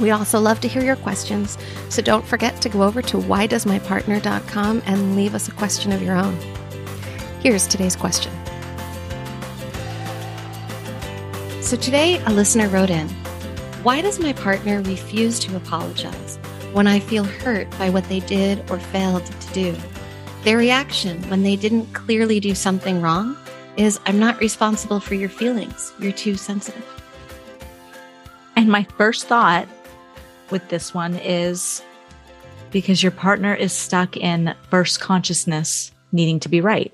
We also love to hear your questions, so don't forget to go over to whydoesmypartner.com and leave us a question of your own. Here's today's question. So today, a listener wrote in Why does my partner refuse to apologize when I feel hurt by what they did or failed to do? Their reaction when they didn't clearly do something wrong is I'm not responsible for your feelings. You're too sensitive. And my first thought with this one is because your partner is stuck in first consciousness needing to be right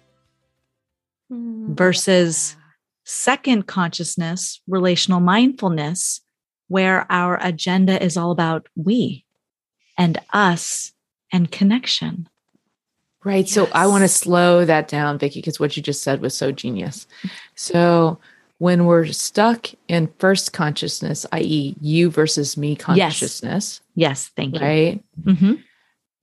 mm, versus second consciousness, relational mindfulness, where our agenda is all about we and us and connection. Right. Yes. So I want to slow that down, Vicki, because what you just said was so genius. So when we're stuck in first consciousness, i.e., you versus me consciousness. Yes, yes thank you. Right. Mm-hmm.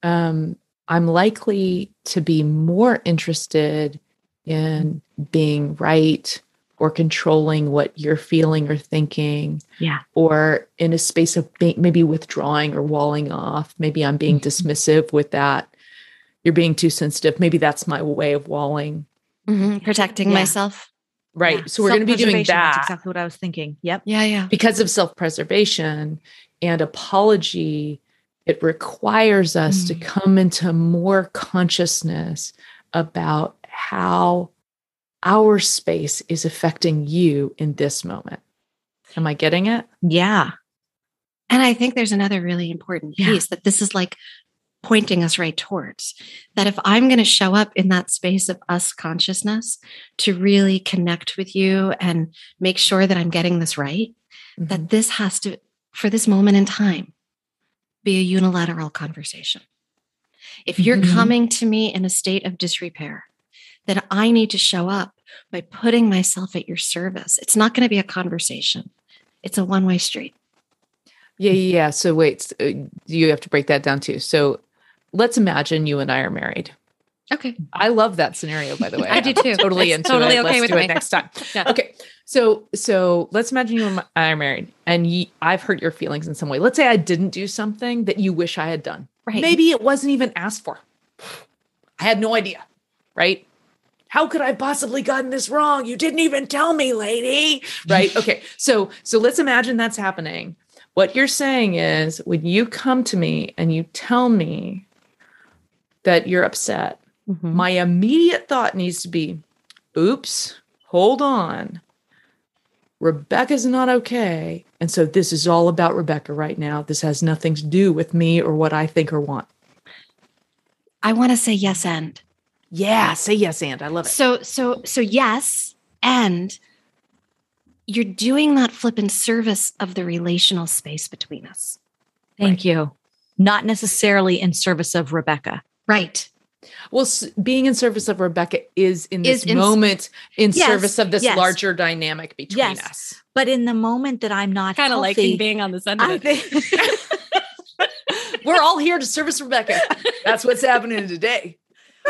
Um, I'm likely to be more interested in being right or controlling what you're feeling or thinking. Yeah. Or in a space of maybe withdrawing or walling off. Maybe I'm being mm-hmm. dismissive with that. You're being too sensitive. Maybe that's my way of walling. Mm-hmm. Protecting yeah. myself. Right. Yeah. So we're going to be doing that. That's exactly what I was thinking. Yep. Yeah. Yeah. Because of self preservation and apology, it requires us mm. to come into more consciousness about how our space is affecting you in this moment. Am I getting it? Yeah. And I think there's another really important piece yeah. that this is like pointing us right towards that if I'm going to show up in that space of us consciousness to really connect with you and make sure that I'm getting this right, mm-hmm. that this has to, for this moment in time, be a unilateral conversation. If you're mm-hmm. coming to me in a state of disrepair, that I need to show up by putting myself at your service. It's not going to be a conversation, it's a one way street. Yeah, yeah. So wait, uh, you have to break that down too. So let's imagine you and I are married. Okay. I love that scenario, by the way. I do too. Totally into totally it. Okay let's with do me. it next time. yeah. Okay. So, so let's imagine you and I are married, and you, I've hurt your feelings in some way. Let's say I didn't do something that you wish I had done. Right. Maybe it wasn't even asked for. I had no idea. Right. How could I possibly gotten this wrong? You didn't even tell me, lady. Right. Okay. So, so let's imagine that's happening. What you're saying is when you come to me and you tell me that you're upset, mm-hmm. my immediate thought needs to be, oops, hold on. Rebecca's not okay. And so this is all about Rebecca right now. This has nothing to do with me or what I think or want. I want to say yes and. Yeah, say yes and. I love it. So so so yes and you're doing that flip in service of the relational space between us. Thank right. you. Not necessarily in service of Rebecca. Right. Well, being in service of Rebecca is in this is in, moment in yes, service of this yes. larger dynamic between yes. us. But in the moment that I'm not kind of liking being on the end of it. We're all here to service Rebecca. That's what's happening today.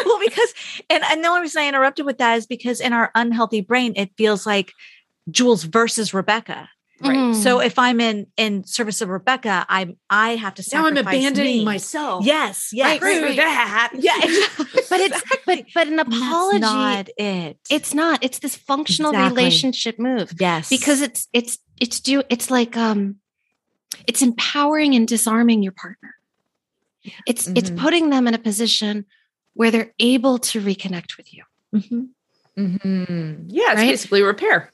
well, because and, and the only reason I interrupted with that is because in our unhealthy brain, it feels like Jules versus Rebecca. Right. Mm. So if I'm in in service of Rebecca, I'm I have to Now I'm sacrifice abandoning me. myself. Yes, yes. Right, that. Yeah, but it's but but an And that's apology not it. it's not it's this functional Exactly. relationship move yes because it's it's it's do it's like um it's empowering and disarming your partner it's it's Mhm. putting them in a position where they're able to reconnect with you Mhm. Mhm. Yeah, it's Right? basically repair.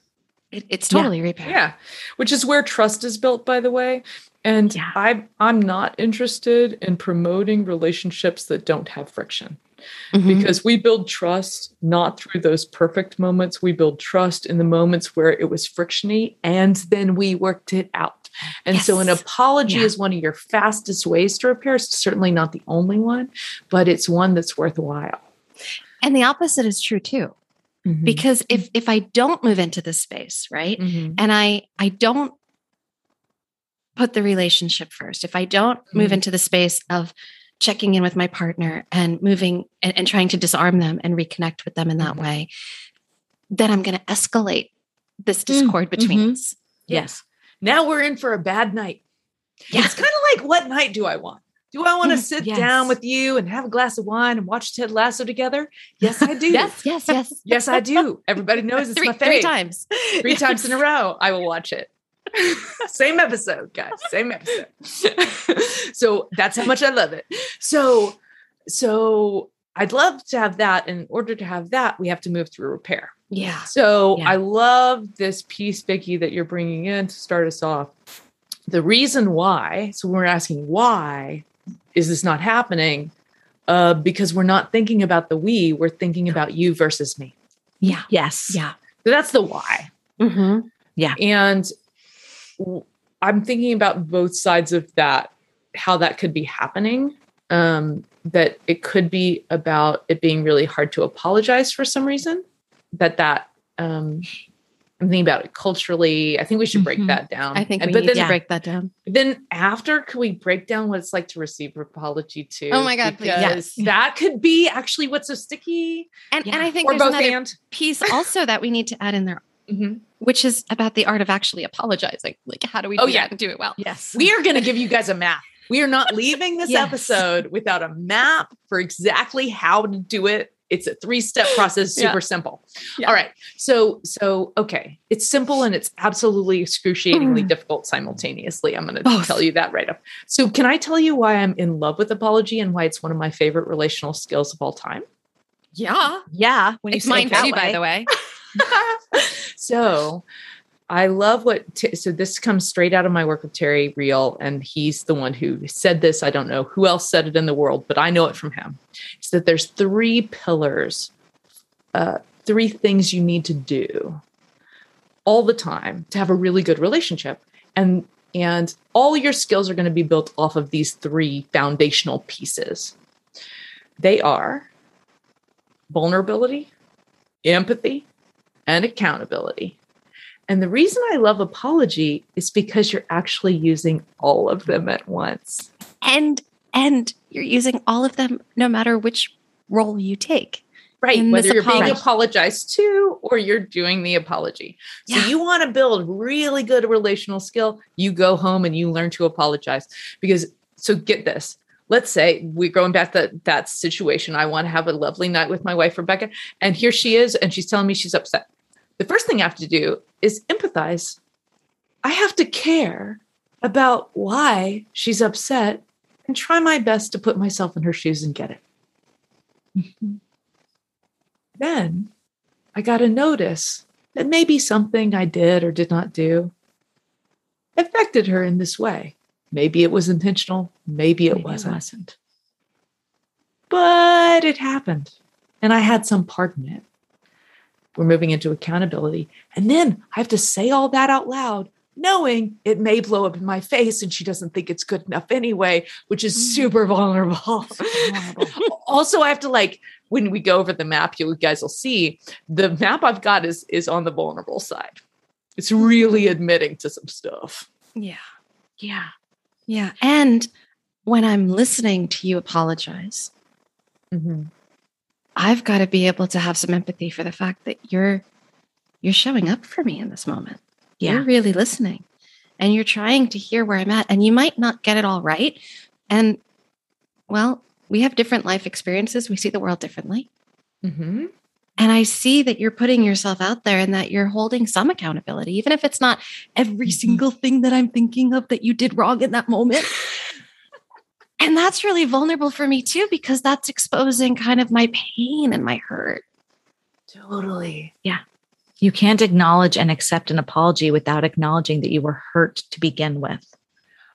It, it's Yeah. totally repair Yeah, which is where trust is built, by the way. And Yeah. I'm I'm not interested in promoting relationships that don't have friction Mhm. because we build trust not through those perfect moments. We build trust in the moments where it was frictiony, and then we worked it out. And so, an apology Yeah. is one of your fastest ways to repair. It's certainly not the only one, but it's one that's worthwhile. and the opposite is true too Mhm. because if if i don't move into this space right Mhm. and i i don't put the relationship first if i don't move Mhm. into the space of checking in with my partner and moving and, and trying to disarm them and reconnect with them in that Mhm. way then i'm going to escalate this Mm, discord between mhm. us yes now we're in for a bad night. Yeah. It's kind of like, what night do I want? Do I want to Mm, sit yes. down with you and have a glass of wine and watch Ted Lasso together? Yes, I do. yes yes yes Yes, I do. Everybody knows it's three, my three times Three times in a row, I will watch it. Same episode, guys. Same episode. so that's how much I love it. So, so I'd love to have that. In order to have that, we have to move through repair. yeah So Yeah. I love this piece, Vicki, that you're bringing in to start us off. The reason why, so we're asking why is this not happening? Uh, because we're not thinking about the we, we're thinking about you versus me. yeah yes yeah So that's the why. mm-hmm. Yeah. And w- I'm thinking about both sides of that, how that could be happening. Um, that it could be about it being really hard to apologize for some reason. That that um, I'm thinking about it culturally. I think we should break Mhm. that down. i think And- we but need then, to yeah. break that down then after, can we break down what it's like to receive apology too? Oh my God, please. because that could be actually what's so sticky, and, Yeah. and i think or there's both another and. piece also that we need to add in there Mhm. which is about the art of actually apologizing like how do we do Oh, yeah. that and do it well yes We are going to give you guys a map. We are not leaving this Yes. episode without a map for exactly how to do it. It's a three-step process, Yeah. super simple. Yeah. All right. So, so okay, it's simple and it's absolutely excruciatingly mm. difficult simultaneously. I'm going to Both. tell you that right up. So, can I tell you why I'm in love with apology and why it's one of my favorite relational skills of all time? yeah yeah when you it's mine too by the way so I love what, so this comes straight out of my work with Terry Real, and he's the one who said this. I don't know who else said it in the world, but I know it from him. Is that there's three pillars, uh, three things you need to do all the time to have a really good relationship. And and all your skills are going to be built off of these three foundational pieces. They are vulnerability, empathy, and accountability. And the reason I love apology is because you're actually using all of them at once. and and you're using all of them no matter which role you take Right. In Whether this you're being apologized to or you're doing the apology. So Yeah. you want to build really good relational skill, you go home and you learn to apologize. Because so get this. Let's say we're going back to that, that situation. I want to have a lovely night with my wife, Rebecca, and here she is, and she's telling me she's upset. The first thing I have to do is empathize. I have to care about why she's upset and try my best to put myself in her shoes and get it. Mm-hmm. Then I got to notice that maybe something I did or did not do affected her in this way. Maybe it was intentional, maybe it Maybe wasn't. wasn't. But it happened, and I had some part in it. We're moving into accountability. And then I have to say all that out loud, knowing it may blow up in my face and she doesn't think it's good enough anyway, which is Mm. super vulnerable. vulnerable. also, I have to like when we go over the map, you guys will see the map I've got is is on the vulnerable side. It's really admitting to some stuff. yeah Yeah. yeah and when I'm listening to you apologize, Mm-hmm. I've got to be able to have some empathy for the fact that you're you're showing up for me in this moment. You're really listening and you're trying to hear where I'm at and you might not get it all right. And well, we have different life experiences. We see the world differently. Mm-hmm. And I see that you're putting yourself out there and that you're holding some accountability, even if it's not every single thing that I'm thinking of that you did wrong in that moment. and that's really vulnerable for me too, because that's exposing kind of my pain and my hurt. Totally. Yeah. You can't acknowledge and accept an apology without acknowledging that you were hurt to begin with.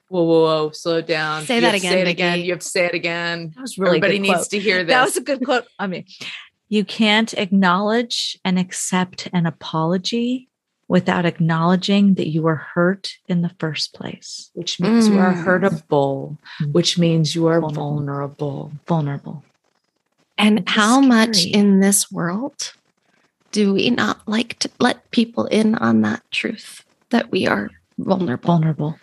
Whoa, whoa, whoa! Slow down. Say You that again, Say it again. You have to say it again. That was really Everybody good needs quote. to hear this. That was a good quote. I mean, you can't acknowledge and accept an apology without acknowledging that you were hurt in the first place. which means you are Mm. hurtable, Mm. which means you are Vulnerable. vulnerable. Vulnerable. And It's how much in this world do we not like to let people in on that truth that we are vulnerable? Vulnerable.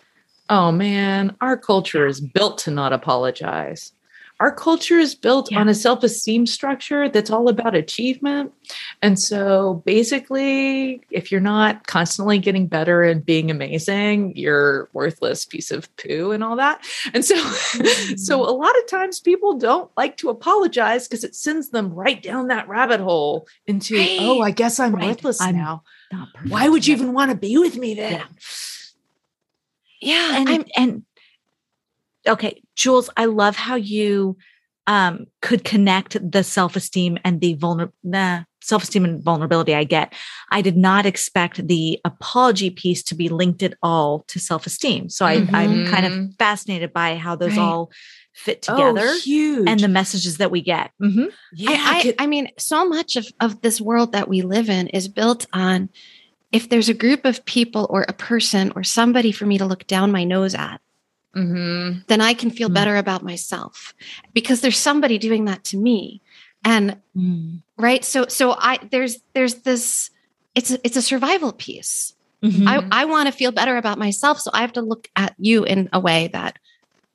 Oh man, our culture is built to not apologize. Our culture is built Yeah. on a self esteem structure that's all about achievement. And so basically, if you're not constantly getting better and being amazing, you're worthless piece of poo and all that. And so, so a lot of times people don't like to apologize because it sends them right down that rabbit hole into, Right. oh, I guess I'm Right. worthless I'm now. Why would you even want to be with me then? Yeah. Yeah. and and okay jules i love how you um could connect the self-esteem and the vulner nah, self-esteem and vulnerability i get i did not expect the apology piece to be linked at all to self-esteem so I, i'm kind of fascinated by how those Right. all fit together Oh, huge. and the messages that we get Mhm. yeah, I, could- I, I mean, so much of, of this world that we live in is built on if there's a group of people or a person or somebody for me to look down my nose at, Mhm. then I can feel Mm. better about myself because there's somebody doing that to me. And right. So so I there's there's this it's a, it's a survival piece. Mhm. I, I want to feel better about myself. So I have to look at you in a way that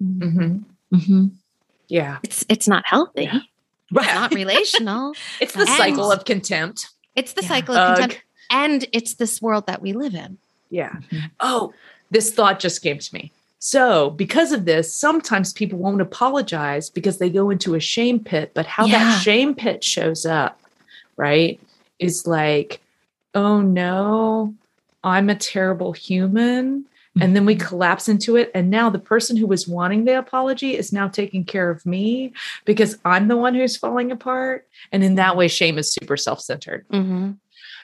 Mhm. Mhm. Yeah. it's it's not healthy. Yeah. It's not relational. It's the And- cycle of contempt. It's the Yeah. cycle of Ugh. contempt. And it's this world that we live in. Yeah. Mhm. Oh, this thought just came to me. So, because of this, sometimes people won't apologize because they go into a shame pit. But how Yeah. that shame pit shows up, right, is like, oh no, I'm a terrible human. And then we collapse into it. And now the person who was wanting the apology is now taking care of me because I'm the one who's falling apart. And in that way, shame is super self centered. Mm-hmm.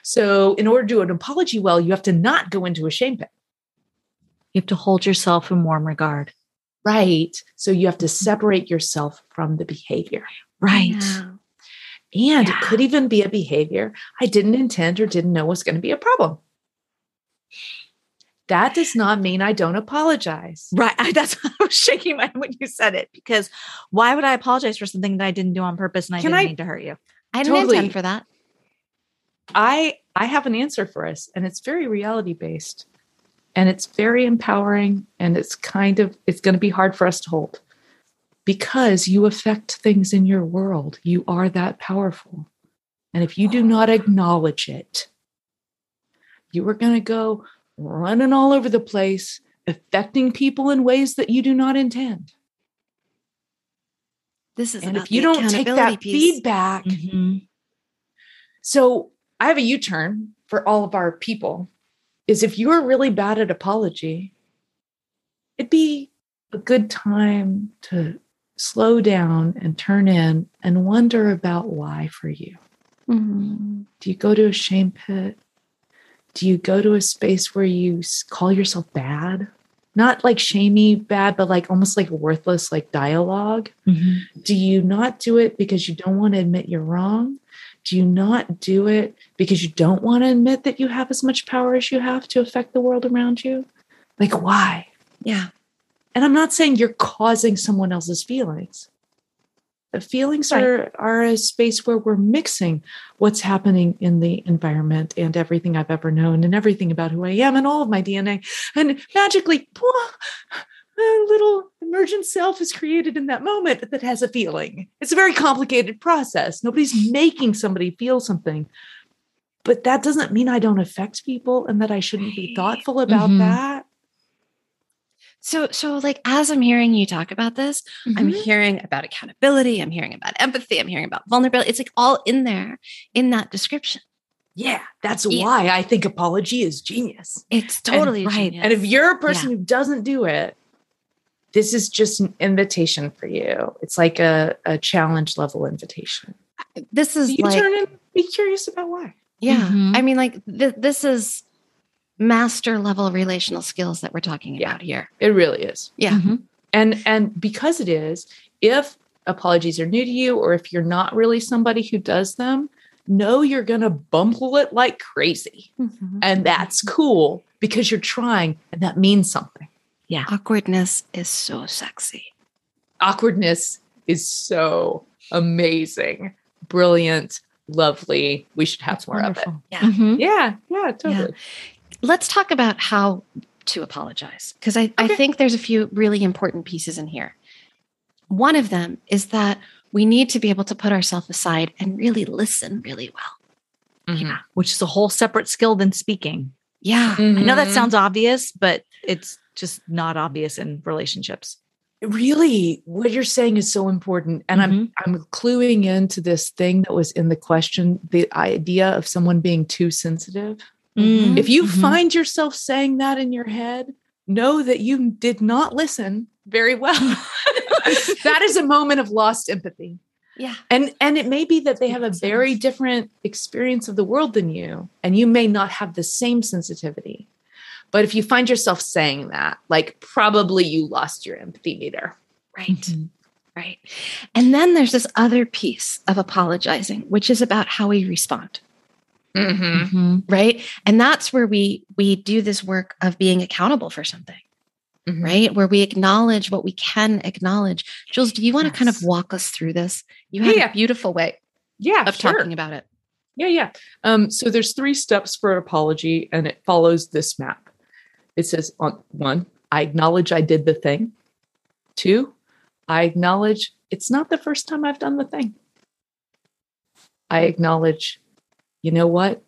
So, in order to do an apology well, you have to not go into a shame pit. You have to hold yourself in warm regard Right. So you have to mm-hmm. separate yourself from the behavior. right And Yeah. it could even be a behavior I didn't intend or didn't know was going to be a problem. That does not mean I don't apologize. Right. I, that's why I was shaking my head when you said it because why would I apologize for something that I didn't do on purpose and I Can didn't I- mean to hurt you? I didn't Totally. intend for that. I I have an answer for us and it's very reality based. And it's very empowering and it's kind of it's going to be hard for us to hold. Because you affect things in your world. You are that powerful. And if you do not acknowledge it, you are going to go running all over the place, affecting people in ways that you do not intend. This is And about if you the don't take that piece. feedback, Mm-hmm. So I have a U turn for all of our people. Is if you're really bad at apology, it'd be a good time to slow down and turn in and wonder about why for you. Mhm. Do you go to a shame pit? Do you go to a space where you call yourself bad? Not like shamey bad, but like almost like worthless, like dialogue. Mm-hmm. Do you not do it because you don't want to admit you're wrong? Do you not do it because you don't want to admit that you have as much power as you have to affect the world around you? Like, why? Yeah. And I'm not saying you're causing someone else's feelings. The feelings Right. are, are a space where we're mixing what's happening in the environment and everything I've ever known and everything about who I am and all of my DNA. And magically, a little emergent self is created in that moment that has a feeling. It's a very complicated process. Nobody's making somebody feel something. But that doesn't mean I don't affect people and that I shouldn't be thoughtful about Mhm. that. So, so like as I'm hearing you talk about this, I'm Mhm. hearing about accountability. I'm hearing about empathy. I'm hearing about vulnerability. It's like all in there in that description. yeah, that's Yeah. why I think apology is genius. It's totally right. genius. And if you're a person who doesn't do it, this is just an invitation for you. It's like a, a challenge level invitation. this is You like, turn and be curious about why. yeah, Mhm. I mean, like th- this is master level relational skills that we're talking Yeah. about here. It really is. Yeah. Mhm. And and because it is, if apologies are new to you or if you're not really somebody who does them, know you're going to bumble it like crazy. Mhm. And that's cool because you're trying and that means something. Awkwardness is so sexy. Awkwardness is so amazing, brilliant, lovely. We should have That's more of it. wonderful. Yeah. Mhm. Yeah, yeah, totally. Let's talk about how to apologize because I, I think there's a few really important pieces in here. One of them is that we need to be able to put ourselves aside and really listen really well. Mhm. Yeah, which is a whole separate skill than speaking. Yeah. I know that Mhm. sounds obvious, but it's just not obvious in relationships. really what you're saying is so important and i'm i'm cluing into this thing that was in the question the idea of someone being too sensitive Mm. if you Mhm. find yourself saying that in your head know that you did not listen very well that is a moment of lost empathy Yeah. and and it may be that they have a very different experience of the world than you and you may not have the same sensitivity but if you find yourself saying that like probably you lost your empathy meter Right. Mhm. Right. And then there's this other piece of apologizing, which is about how we respond. mm-hmm. Mhm. Right. And that's where we we do this work of being accountable for something, Mhm. right? Where we acknowledge what we can acknowledge. Jules, do you want to kind of walk us through this? You have Yeah. a beautiful way yeah of sure. talking about it. Yeah, yeah. Um, so there's three steps for an apology, and it follows this map. It says on one, I acknowledge I did the thing. Two, I acknowledge it's not the first time I've done the thing. I acknowledge, you know what?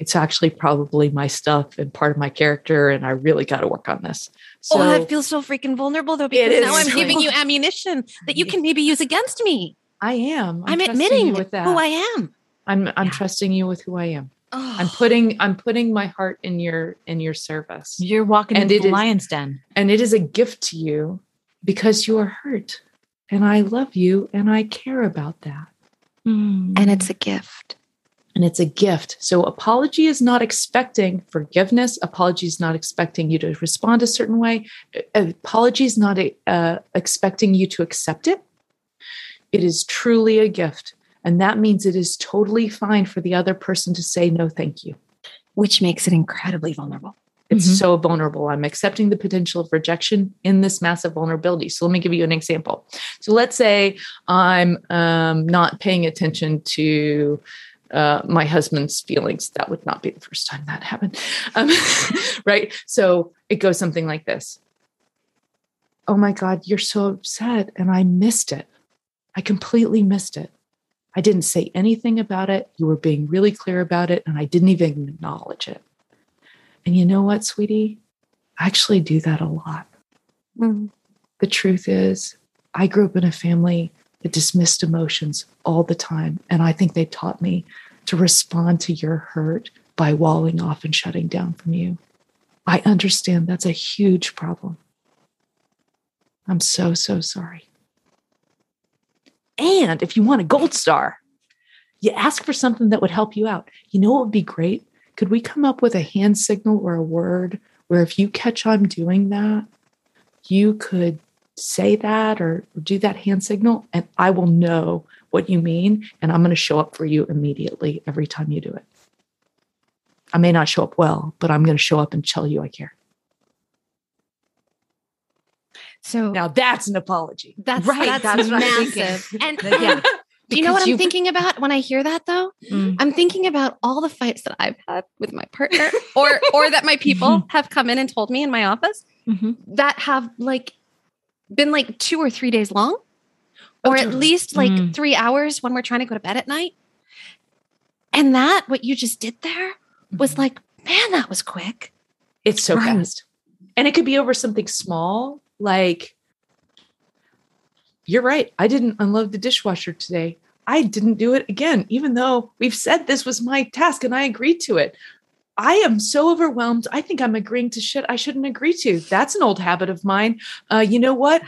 It's actually probably my stuff and part of my character, and I really got to work on this. Oh, so oh, that feels so freaking vulnerable though, It because now. I'm giving you ammunition that you can maybe use against me. I am. I'm, trusting you admitting with that. who I am. I'm. I'm Yeah. trusting you with who I am. Oh, I'm putting. I'm putting my heart in your in your service. You're walking And into the is- lion's den. And it is a gift to you because you are hurt. And I love you and I care about that. Mm. and it's a gift. And it's a gift. So apology is not expecting forgiveness. Apology is not expecting you to respond a certain way. Apology is not uh, expecting you to accept it. It is truly a gift. And that means it is totally fine for the other person to say no, thank you. which makes it incredibly vulnerable. It's Mhm. so vulnerable. I'm accepting the potential of rejection in this massive vulnerability. So let me give you an example. So let's say I'm um, not paying attention to uh, my husband's feelings. That would not be the first time that happened. Um, right. So it goes something like this Oh my God, you're so upset. And I missed it. I completely missed it. I didn't say anything about it. You were being really clear about it. And I didn't even acknowledge it. And you know what, sweetie? I actually do that a lot. The truth is, I grew up in a family that dismissed emotions all the time. And I think they taught me to respond to your hurt by walling off and shutting down from you. I understand that's a huge problem. I'm so, so sorry. And if you want a gold star, you ask for something that would help you out. You know what would be great? Could we come up with a hand signal or a word where if you catch I'm doing that, you could say that or do that hand signal and I will know what you mean and I'm going to show up for you immediately every time you do it. I may not show up well, but I'm going to show up and tell you I care. So Now that's an apology. that's Right, That's, that's massive. And Yeah. do you know what I'm you- thinking about when I hear that though? Mm. I'm thinking about all the fights that I've had with my partner or or that my people have come in and told me in my office Mhm. that have like been like two or three days long, or at least like Mm. three hours when we're trying to go to bed at night. And that, what you just did there, was like, man, that was quick. It's so Right. fast. And it could be over something small, like you're right. I didn't unload the dishwasher today. I didn't do it again, even though we've said this was my task and I agreed to it. I am so overwhelmed. I think I'm agreeing to shit I shouldn't agree to. That's an old habit of mine. Uh, you know what?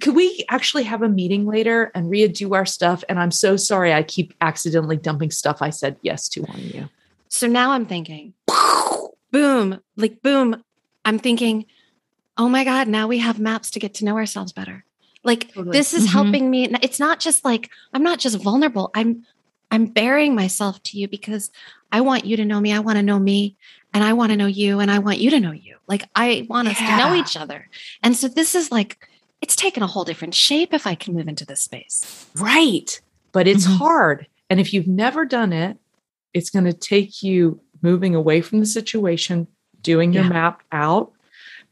Could we actually have a meeting later and redo our stuff? And I'm so sorry I keep accidentally dumping stuff I said yes to on you. So now I'm thinking, boom, like boom. I'm thinking, oh my God, now we have maps to get to know ourselves better. Like Totally. this is Mhm. helping me. It's not just like I'm not just vulnerable. I'm I'm bearing myself to you because I want you to know me. I want to know me and I want to know you and I want you to know you. Like I want us to know each other. And so this is like it's taken a whole different shape if I can move into this space. Right. But it's Mhm. hard. And if you've never done it, it's going to take you moving away from the situation, doing your Yeah. map out,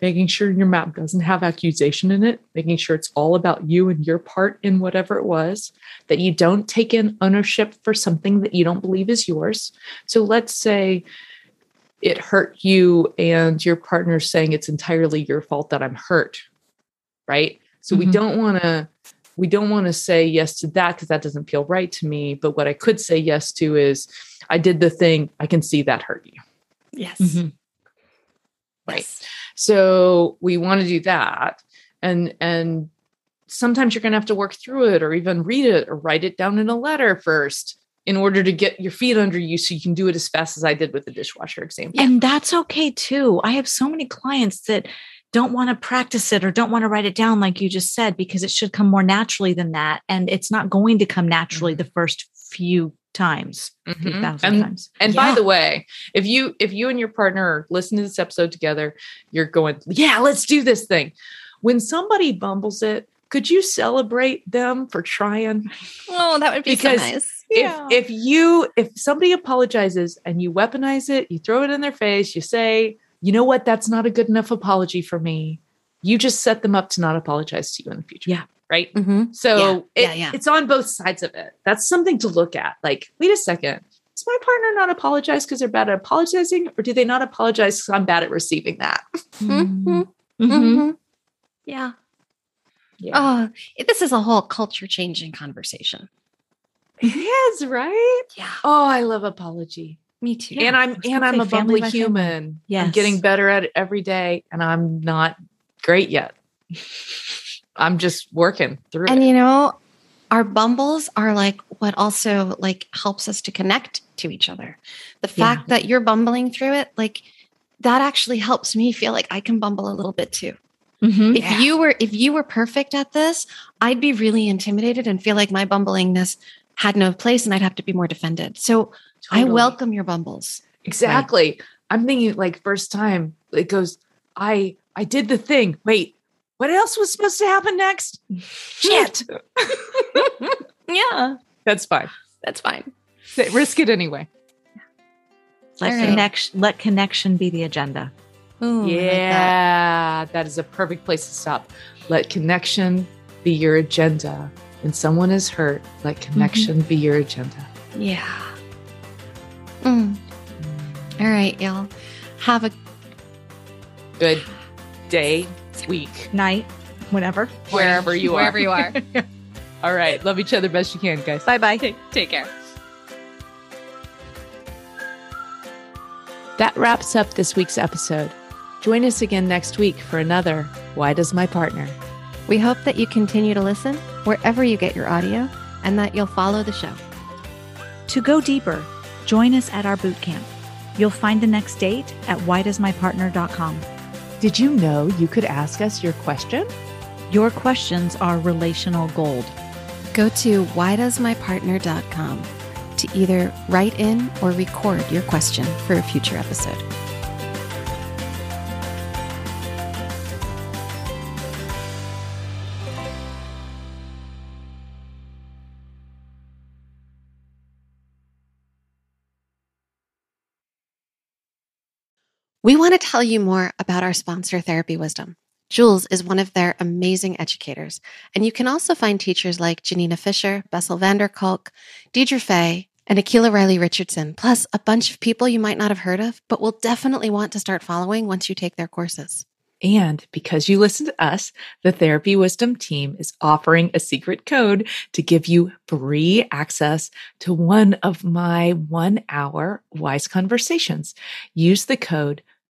making sure your map doesn't have accusation in it, making sure it's all about you and your part in whatever it was, that you don't take in ownership for something that you don't believe is yours. So let's say it hurt you and your partner's saying it's entirely your fault that I'm hurt. Right. So we Mhm. don't want to we don't want to say yes to that because that doesn't feel right to me. But what I could say yes to is I did the thing. I can see that hurt you. Yes. Mhm. Right. So we want to do that. And and sometimes you're gonna have to work through it or even read it or write it down in a letter first in order to get your feet under you so you can do it as fast as I did with the dishwasher example. And that's okay too. I have so many clients that don't want to practice it or don't want to write it down, like you just said, because it should come more naturally than that. And it's not going to come naturally mm-hmm. the first few times, few Mhm. thousand And times. And by the way, if you if you and your partner are listening to this episode together, you're going, yeah, let's do this thing. When somebody bumbles it, could you celebrate them for trying? Oh, that would be Because so nice. Yeah. If if you if somebody apologizes and you weaponize it, you throw it in their face, you say, you know what, that's not a good enough apology for me. You just set them up to not apologize to you in the future. Yeah. Right. Mhm. So Yeah, it, yeah, yeah. it's on both sides of it. That's something to look at. Like, wait a second. Does my partner not apologize because they're bad at apologizing, or do they not apologize because I'm bad at receiving that? Mhm. Mhm. Mhm. Yeah. Yeah. Oh, this is a whole culture changing conversation. It is, right? Yeah. Oh, I love apology. Me too. And I'm and I'm a bumbly human. I'm getting better at it every day, and I'm not great yet. I'm just working through And it. you know, our bumbles are like what also like helps us to connect to each other. The Yeah. fact that you're bumbling through it, like that actually helps me feel like I can bumble a little bit too. Mhm. If Yeah. you were if you were perfect at this, I'd be really intimidated and feel like my bumblingness had no place and I'd have to be more defended. So I welcome your bumbles. exactly. I'm thinking like first time it goes. I I did the thing. Wait, what else was supposed to happen next? Shit. Yeah, That's fine. that's fine. Say- Risk it anyway. Let All right. connection let connection be the agenda. Ooh, I like that. yeah, that is a perfect place to stop. Let connection be your agenda. When someone is hurt, let connection be your agenda. Yeah. Mm. All right, y'all. Have a Good day, week, Night, whenever. wherever you are. wherever you are. All right. Love each other best you can, guys. Bye bye. Take care. That wraps up this week's episode. Join us again next week for another Why Does My Partner? We hope that you continue to listen wherever you get your audio and that you'll follow the show. To go deeper, join us at our boot camp. You'll find the next date at whydoesmypartner.com. Did you know you could ask us your question? Your questions are relational gold. Go to whydoesmypartner.com to either write in or record your question for a future episode. We want to tell you more about our sponsor, Therapy Wisdom. Jules is one of their amazing educators, and you can also find teachers like Janina Fisher, Bessel van der Kolk, Deirdre Fay, and Akila Riley Richardson, plus a bunch of people you might not have heard of, but will definitely want to start following once you take their courses. And because you listen to us, the Therapy Wisdom team is offering a secret code to give you free access to one of my one hour wise conversations. Use the code